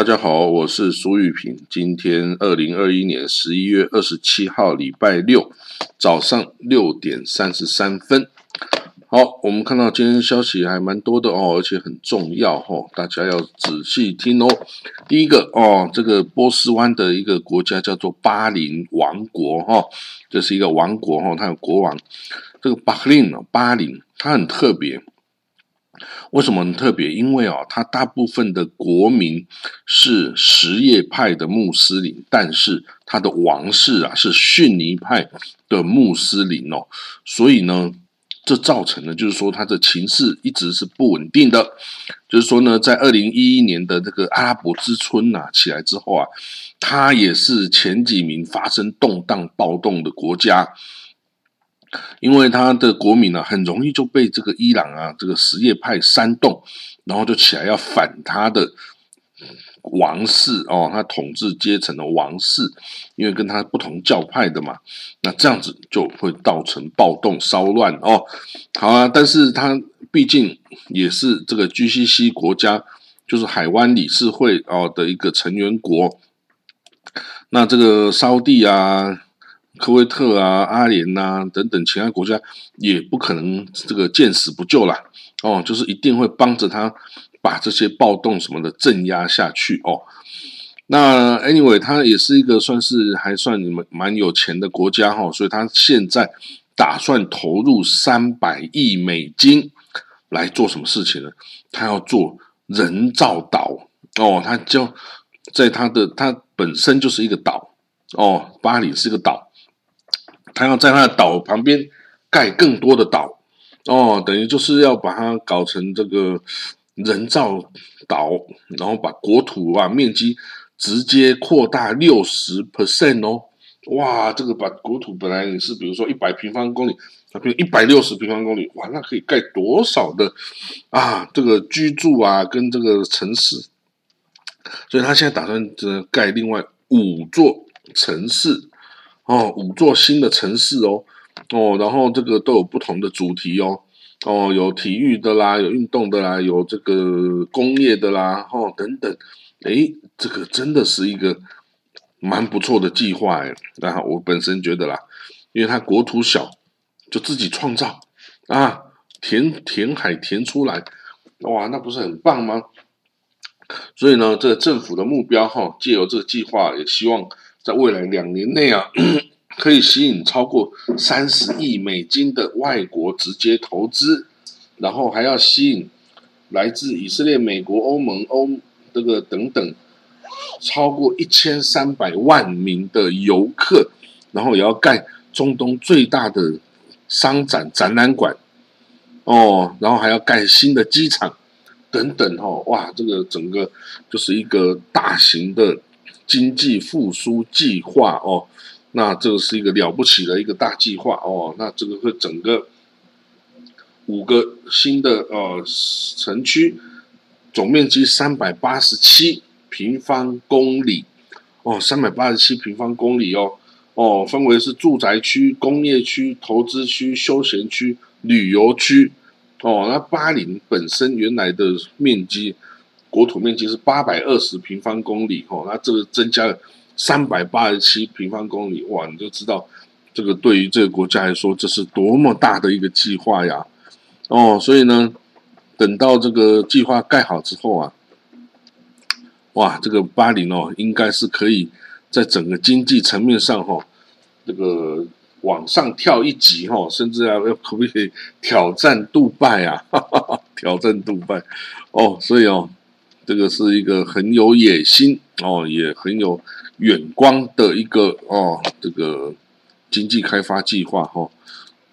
大家好，我是苏玉平。今天二零二一年十一月二十七号，礼拜六早上六点三十三分。好，我们看到今天消息还蛮多的哦，而且很重要哦，大家要仔细听哦。第一个哦，这个波斯湾的一个国家叫做巴林王国哈，这是一个王国哈，它有国王。这个巴林哦，巴林它很特别。为什么很特别？因为哦，它大部分的国民是什叶派的穆斯林，但是他的王室啊是逊尼派的穆斯林哦，所以呢，这造成了就是说他的情势一直是不稳定的。就是说呢，在二零一一年的这个阿拉伯之春呐起来之后啊，它也是前几名发生动荡暴动的国家。因为他的国民呢，很容易就被这个伊朗啊，这个什叶派煽动，然后就起来要反他的王室哦，他统治阶层的王室，因为跟他不同教派的嘛，那这样子就会造成暴动骚乱哦。好啊，但是他毕竟也是这个 GCC 国家，就是海湾理事会哦的一个成员国，那这个沙地啊。科威特啊、阿联呐等等其他国家也不可能这个见死不救啦。哦，就是一定会帮着他把这些暴动什么的镇压下去哦。那 anyway，他也是一个算是还算蛮蛮有钱的国家哈，所以他现在打算投入三百亿美金来做什么事情呢？他要做人造岛哦，他就在他的他本身就是一个岛哦，巴黎是一个岛。他要在他的岛旁边盖更多的岛哦，等于就是要把它搞成这个人造岛，然后把国土啊面积直接扩大六十 percent 哦，哇，这个把国土本来你是比如说一百平方公里，那变一百六十平方公里，哇，那可以盖多少的啊？这个居住啊跟这个城市，所以他现在打算这盖另外五座城市。哦，五座新的城市哦，哦，然后这个都有不同的主题哦，哦，有体育的啦，有运动的啦，有这个工业的啦，哦，等等，诶，这个真的是一个蛮不错的计划诶。那我本身觉得啦，因为它国土小，就自己创造啊，填填海填出来，哇，那不是很棒吗？所以呢，这个政府的目标哈，借由这个计划，也希望。在未来两年内啊，可以吸引超过三十亿美金的外国直接投资，然后还要吸引来自以色列、美国、欧盟、欧这个等等超过一千三百万名的游客，然后也要盖中东最大的商展展览馆，哦，然后还要盖新的机场等等，哦，哇，这个整个就是一个大型的。经济复苏计划哦，那这个是一个了不起的一个大计划哦。那这个会整个五个新的呃城区，总面积三百八十七平方公里哦，三百八十七平方公里哦哦，分为是住宅区、工业区、投资区、休闲区、旅游区哦。那巴林本身原来的面积。国土面积是八百二十平方公里，哦，那这个增加了三百八十七平方公里，哇，你就知道这个对于这个国家来说，这是多么大的一个计划呀！哦，所以呢，等到这个计划盖好之后啊，哇，这个巴黎哦，应该是可以在整个经济层面上，哈，这个往上跳一级，哈，甚至要要可不可以挑战杜拜啊？挑战杜拜，哦，所以哦。这个是一个很有野心哦，也很有远光的一个哦，这个经济开发计划哈，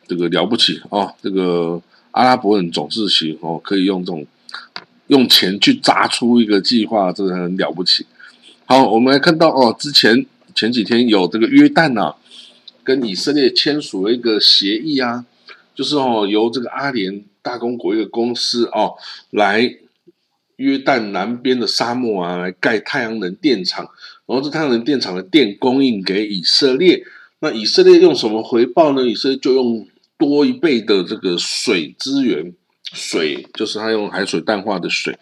这个了不起哦，这个阿拉伯人总是行哦，可以用这种用钱去砸出一个计划，这个很了不起。好，我们来看到哦，之前前几天有这个约旦呐，跟以色列签署了一个协议啊，就是哦，由这个阿联大公国一个公司哦来。约旦南边的沙漠啊，来盖太阳能电厂，然后这太阳能电厂的电供应给以色列。那以色列用什么回报呢？以色列就用多一倍的这个水资源，水就是他用海水淡化的水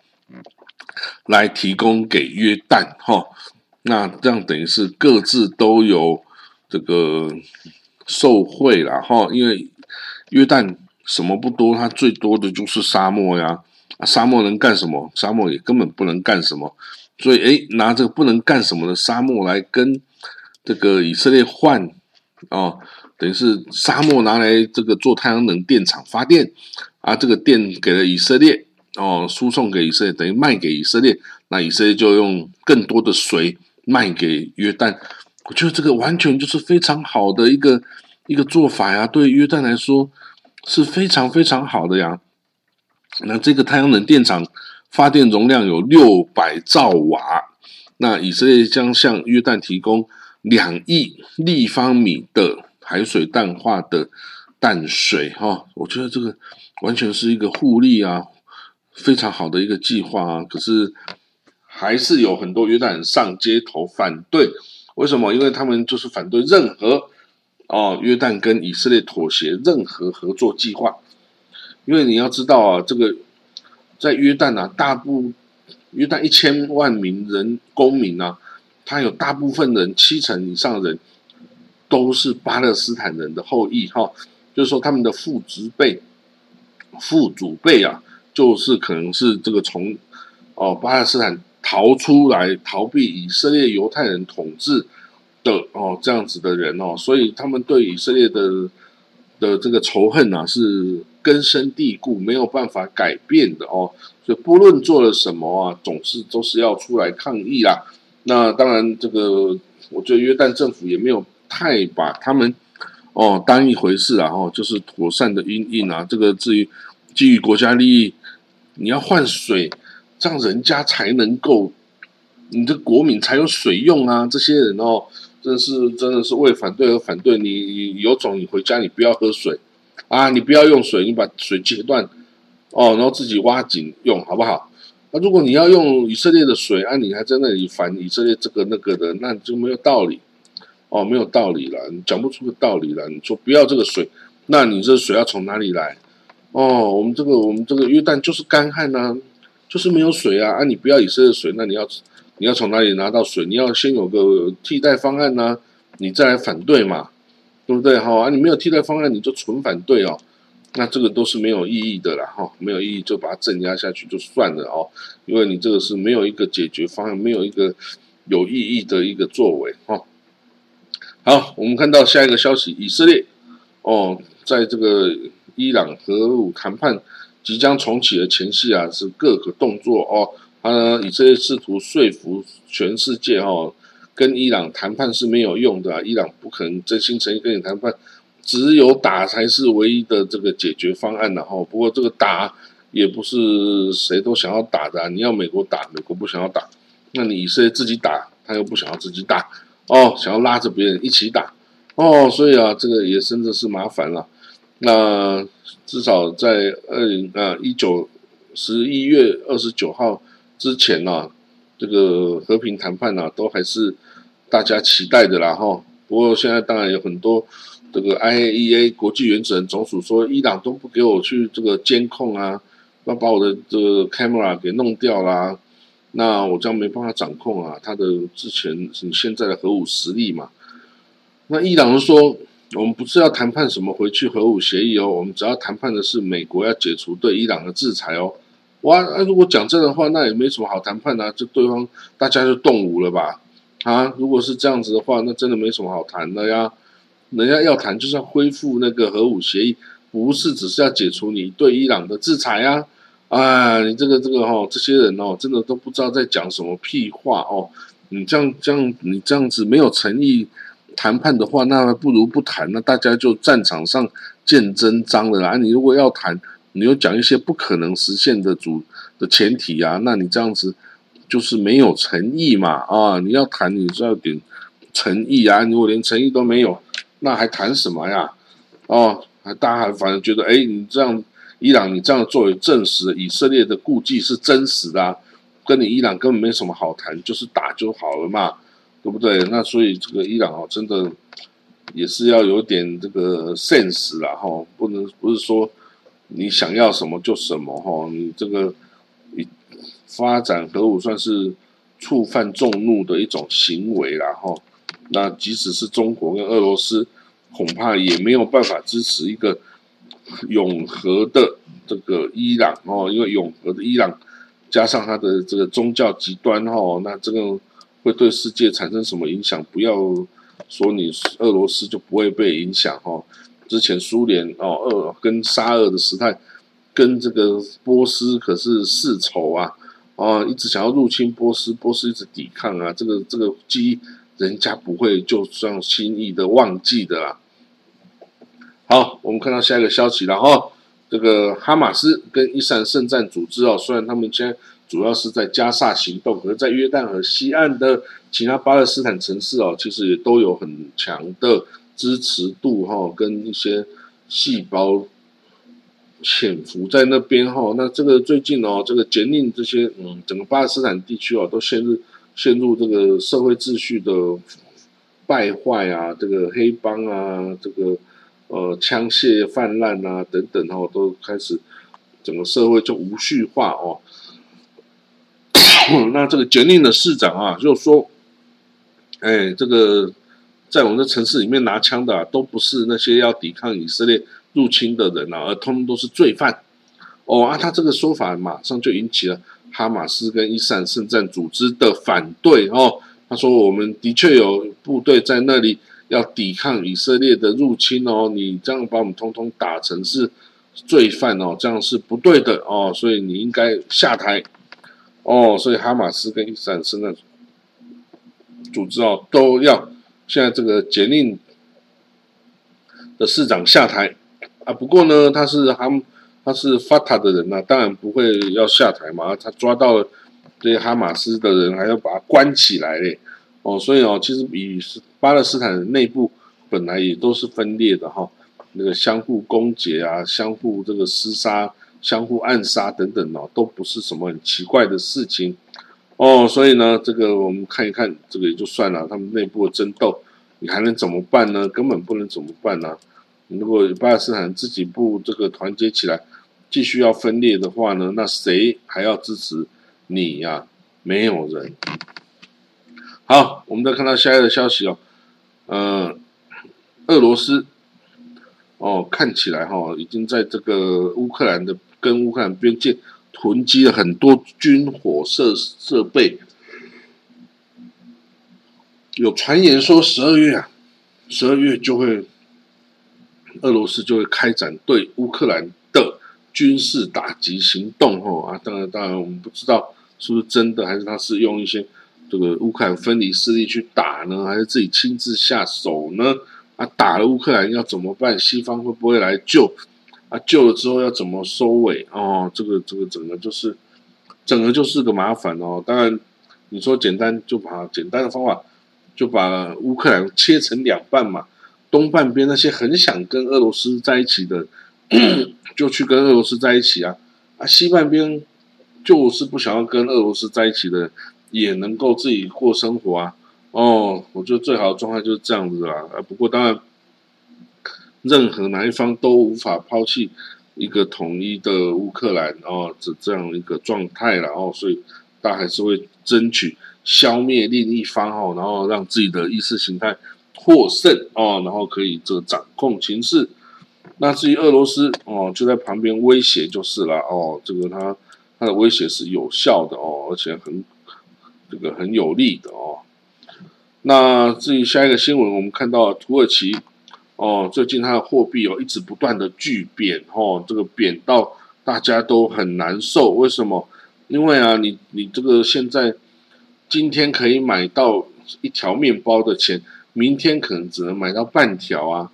来提供给约旦哈。那这样等于是各自都有这个受贿了哈，因为约旦什么不多，它最多的就是沙漠呀。沙漠能干什么？沙漠也根本不能干什么。所以，哎，拿这个不能干什么的沙漠来跟这个以色列换，哦，等于是沙漠拿来这个做太阳能电厂发电，啊，这个电给了以色列，哦，输送给以色列，等于卖给以色列，那以色列就用更多的水卖给约旦。我觉得这个完全就是非常好的一个一个做法呀，对约旦来说是非常非常好的呀。那这个太阳能电厂发电容量有六百兆瓦，那以色列将向约旦提供两亿立方米的海水淡化的淡水，哈，我觉得这个完全是一个互利啊，非常好的一个计划啊。可是还是有很多约旦人上街头反对，为什么？因为他们就是反对任何哦约旦跟以色列妥协任何合作计划。因为你要知道啊，这个在约旦啊，大部约旦一千万名人公民啊，他有大部分人七成以上人都是巴勒斯坦人的后裔哈，就是说他们的父执辈、父祖辈啊，就是可能是这个从哦巴勒斯坦逃出来逃避以色列犹太人统治的哦这样子的人哦，所以他们对以色列的的这个仇恨啊是。根深蒂固，没有办法改变的哦。所以不论做了什么啊，总是都是要出来抗议啦。那当然，这个我觉得约旦政府也没有太把他们哦当一回事啊。哦，就是妥善的应应啊。这个至于基于国家利益，你要换水，这样人家才能够，你的国民才有水用啊。这些人哦，真是真的是为反对而反对。你有种，你回家你不要喝水。啊，你不要用水，你把水切断，哦，然后自己挖井用，好不好？那如果你要用以色列的水，啊，你还在那里反以色列这个那个的，那就没有道理，哦，没有道理了，你讲不出个道理了。你说不要这个水，那你这水要从哪里来？哦，我们这个我们这个约旦就是干旱呐，就是没有水啊，啊，你不要以色列水，那你要你要从哪里拿到水？你要先有个替代方案呢，你再来反对嘛。对不对？哈啊，你没有替代方案，你就纯反对哦，那这个都是没有意义的啦，哈，没有意义就把它镇压下去就算了哦，因为你这个是没有一个解决方案，没有一个有意义的一个作为，哈。好，我们看到下一个消息，以色列哦，在这个伊朗核武谈判即将重启的前夕啊，是各个动作哦，他啊，以色列试图说服全世界哈。跟伊朗谈判是没有用的，伊朗不可能真心诚意跟你谈判，只有打才是唯一的这个解决方案了哈。不过这个打也不是谁都想要打的，你要美国打，美国不想要打，那你以色列自己打，他又不想要自己打，哦，想要拉着别人一起打，哦，所以啊，这个也真的是麻烦了。那至少在二零啊一九十一月二十九号之前呢。这个和平谈判呢，都还是大家期待的啦哈。不过现在当然有很多这个 IAEA 国际原子能总署说，伊朗都不给我去这个监控啊，要把我的这个 camera 给弄掉啦，那我将没办法掌控啊，他的之前你现在的核武实力嘛。那伊朗说，我们不是要谈判什么回去核武协议哦，我们只要谈判的是美国要解除对伊朗的制裁哦。哇，那如果讲真的话，那也没什么好谈判的，就对方大家就动武了吧？啊，如果是这样子的话，那真的没什么好谈的呀。人家要谈就是要恢复那个核武协议，不是只是要解除你对伊朗的制裁啊！啊，你这个这个哈，这些人哦，真的都不知道在讲什么屁话哦。你这样这样，你这样子没有诚意谈判的话，那不如不谈，那大家就战场上见真章了啦！你如果要谈。你又讲一些不可能实现的主的前提啊，那你这样子就是没有诚意嘛啊！你要谈，你就要点诚意啊！如果连诚意都没有，那还谈什么呀？哦，大家还反正觉得，哎，你这样伊朗，你这样作为证实以色列的顾忌是真实的，跟你伊朗根本没什么好谈，就是打就好了嘛，对不对？那所以这个伊朗哦，真的也是要有点这个 sense 啦，哈，不能不是说你想要什么就什么哈，你这个你发展核武算是触犯众怒的一种行为啦，哈。那即使是中国跟俄罗斯，恐怕也没有办法支持一个永和的这个伊朗哦，因为永和的伊朗。加上他的这个宗教极端哈，那这个会对世界产生什么影响？不要说你俄罗斯就不会被影响哈。之前苏联哦，俄跟沙俄的时代，跟这个波斯可是世仇啊，哦，一直想要入侵波斯，波斯一直抵抗啊，这个这个记忆人家不会就这样轻易的忘记的啦。好，我们看到下一个消息了哈。这个哈马斯跟伊斯兰圣战组织哦，虽然他们现在主要是在加萨行动，可是，在约旦河西岸的其他巴勒斯坦城市哦，其实也都有很强的支持度哈，跟一些细胞潜伏在那边哈。那这个最近哦，这个杰宁这些嗯，整个巴勒斯坦地区哦，都陷入陷入这个社会秩序的败坏啊，这个黑帮啊，这个。呃，枪械泛滥啊，等等哦，都开始整个社会就无序化哦。那这个决定的市长啊，就说，哎，这个在我们的城市里面拿枪的，都不是那些要抵抗以色列入侵的人啊，而通通都是罪犯。哦啊，他这个说法马上就引起了哈马斯跟伊斯兰圣战组织的反对哦。他说，我们的确有部队在那里。要抵抗以色列的入侵哦，你这样把我们通通打成是罪犯哦，这样是不对的哦，所以你应该下台哦。所以哈马斯跟伊斯兰圣战组织哦都要现在这个杰令的市长下台啊。不过呢，他是哈他是发塔的人呐，当然不会要下台嘛。他抓到这些哈马斯的人，还要把他关起来嘞。哦，所以哦，其实以巴勒斯坦内部本来也都是分裂的哈，那个相互攻讦啊，相互这个厮杀、相互暗杀等等哦，都不是什么很奇怪的事情哦。所以呢，这个我们看一看，这个也就算了，他们内部的争斗，你还能怎么办呢？根本不能怎么办呢？如果巴勒斯坦自己不这个团结起来，继续要分裂的话呢，那谁还要支持你呀？没有人。好，我们再看到下一个消息哦，呃，俄罗斯哦，看起来哈，已经在这个乌克兰的跟乌克兰边界囤积了很多军火设设备，有传言说十二月啊，十二月就会俄罗斯就会开展对乌克兰的军事打击行动哦啊，当然当然我们不知道是不是真的，还是他是用一些。这个乌克兰分离势力去打呢，还是自己亲自下手呢？啊，打了乌克兰要怎么办？西方会不会来救？啊，救了之后要怎么收尾？哦，这个这个整个就是，整个就是个麻烦哦。当然，你说简单就把简单的方法就把乌克兰切成两半嘛，东半边那些很想跟俄罗斯在一起的，就去跟俄罗斯在一起啊，啊，西半边就是不想要跟俄罗斯在一起的。也能够自己过生活啊，哦，我觉得最好的状态就是这样子啦。啊，不过当然，任何哪一方都无法抛弃一个统一的乌克兰哦，这这样一个状态了哦，所以大家还是会争取消灭另一方哦，然后让自己的意识形态获胜哦，然后可以这个掌控情势。那至于俄罗斯哦，就在旁边威胁就是了哦，这个他他的威胁是有效的哦，而且很。这个很有力的哦。那至于下一个新闻，我们看到土耳其哦，最近它的货币哦一直不断的巨贬哦，这个贬到大家都很难受。为什么？因为啊，你你这个现在今天可以买到一条面包的钱，明天可能只能买到半条啊。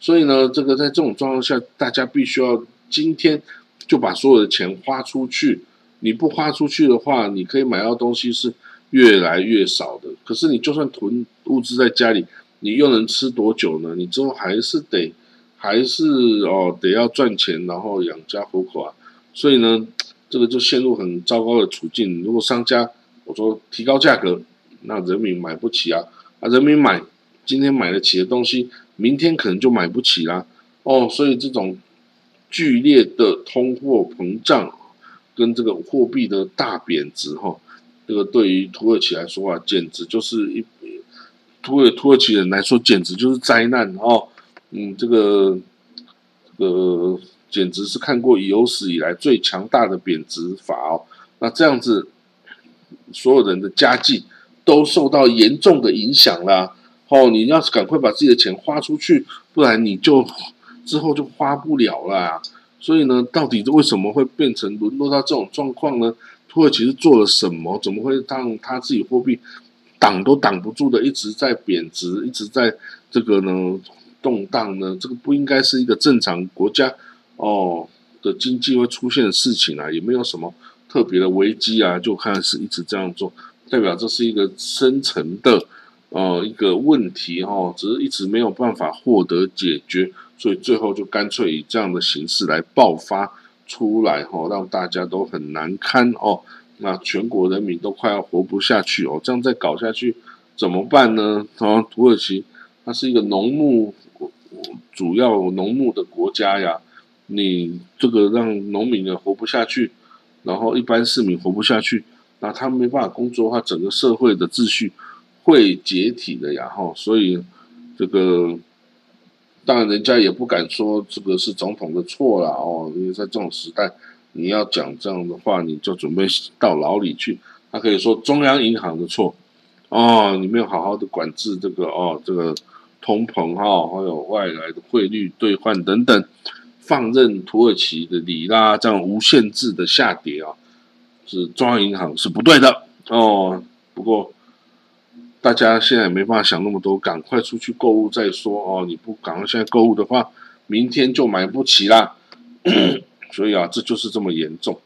所以呢，这个在这种状况下，大家必须要今天就把所有的钱花出去。你不花出去的话，你可以买到东西是。越来越少的，可是你就算囤物资在家里，你又能吃多久呢？你之后还是得，还是哦得要赚钱，然后养家糊口啊。所以呢，这个就陷入很糟糕的处境。如果商家我说提高价格，那人民买不起啊，啊，人民买今天买得起的东西，明天可能就买不起啦。哦，所以这种剧烈的通货膨胀跟这个货币的大贬值，哈，这个对于土耳其来说啊，简直就是一土耳土耳其人来说，简直就是灾难哦。嗯，这个这个简直是看过有史以来最强大的贬值法哦。那这样子，所有人的家计都受到严重的影响啦。哦，你要是赶快把自己的钱花出去，不然你就。之后就花不了了，所以呢，到底为什么会变成沦落到这种状况呢？土耳其是做了什么？怎么会让他自己货币挡都挡不住的，一直在贬值，一直在这个呢动荡呢？这个不应该是一个正常国家哦的经济会出现的事情啊，也没有什么特别的危机啊，就看是一直这样做，代表这是一个深层的呃一个问题哈，只是一直没有办法获得解决。所以最后就干脆以这样的形式来爆发出来，哈，让大家都很难堪哦。那全国人民都快要活不下去哦。这样再搞下去怎么办呢？哦，土耳其它是一个农牧主要农牧的国家呀，你这个让农民也活不下去，然后一般市民活不下去，那他没办法工作的话，整个社会的秩序会解体的呀，哈。所以这个。当然，人家也不敢说这个是总统的错了哦，因为在这种时代，你要讲这样的话，你就准备到牢里去。他可以说中央银行的错哦，你没有好好的管制这个哦，这个通膨哈，还有外来的汇率兑换等等，放任土耳其的里拉这样无限制的下跌啊，是中央银行是不对的哦。不过。大家现在没办法想那么多，赶快出去购物再说哦！你不赶快现在购物的话，明天就买不起啦。所以啊，这就是这么严重。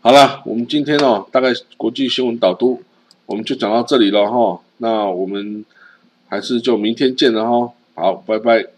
好了，我们今天哦，大概国际新闻导读，我们就讲到这里了哈。那我们还是就明天见了哈。好，拜拜。